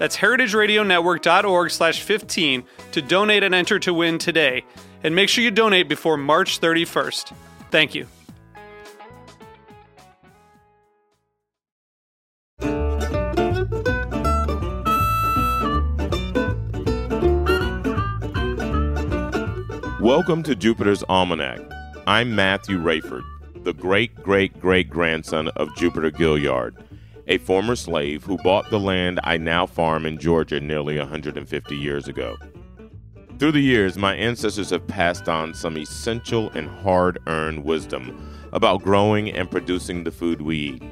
That's heritageradionetwork.org slash 15 to donate and enter to win today. And make sure you donate before March 31st. Thank you. Welcome to Jupiter's Almanac. I'm Matthew Raiford, the great great great grandson of Jupiter Gilliard, a former slave who bought the land I now farm in Georgia nearly 150 years ago. Through the years, my ancestors have passed on some essential and hard earned wisdom about growing and producing the food we eat.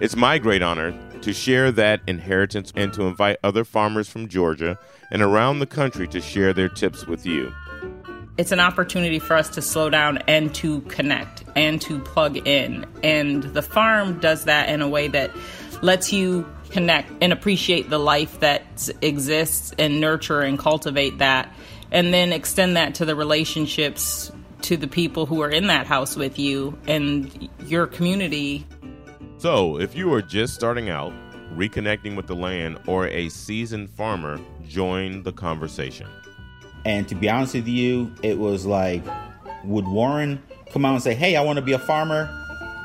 It's my great honor to share that inheritance and to invite other farmers from Georgia and around the country to share their tips with you. It's an opportunity for us to slow down and to connect and to plug in. And the farm does that in a way that lets you connect and appreciate the life that exists and nurture and cultivate that. And then extend that to the relationships to the people who are in that house with you and your community. So, if you are just starting out, reconnecting with the land, or a seasoned farmer, join the conversation. And to be honest with you, it was like, would Warren come out and say, hey, I want to be a farmer?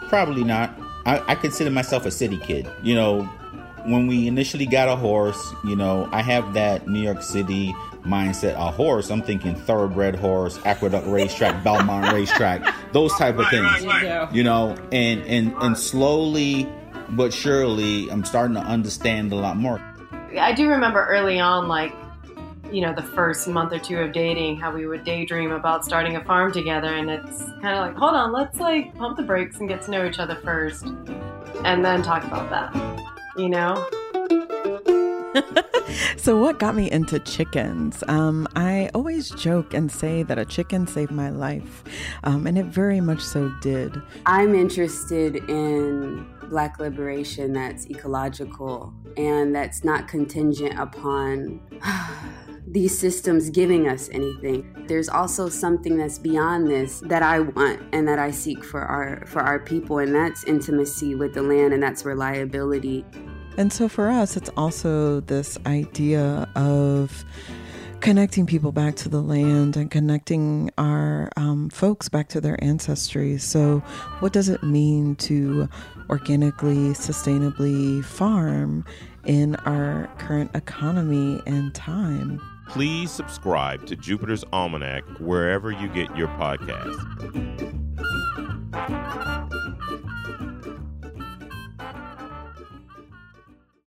Probably not. I, I consider myself a city kid. You know, when we initially got a horse, you know, I have that New York City mindset. A horse, I'm thinking thoroughbred horse, Aqueduct Racetrack, Belmont Racetrack, those type of things. You know, and and and slowly but surely, I'm starting to understand a lot more. I do remember early on, like you know, the first month or two of dating, how we would daydream about starting a farm together. And it's kind of like, hold on, let's like pump the brakes and get to know each other first and then talk about that, you know? so, what got me into chickens? Um, I always joke and say that a chicken saved my life, um, and it very much so did. I'm interested in Black liberation that's ecological and that's not contingent upon these systems giving us anything. There's also something that's beyond this that I want and that I seek for our for our people and that's intimacy with the land and that's reliability. And so for us it's also this idea of connecting people back to the land and connecting our um, folks back to their ancestry. So, what does it mean to organically, sustainably farm in our current economy and time? please subscribe to Jupiter's Almanac wherever you get your podcast.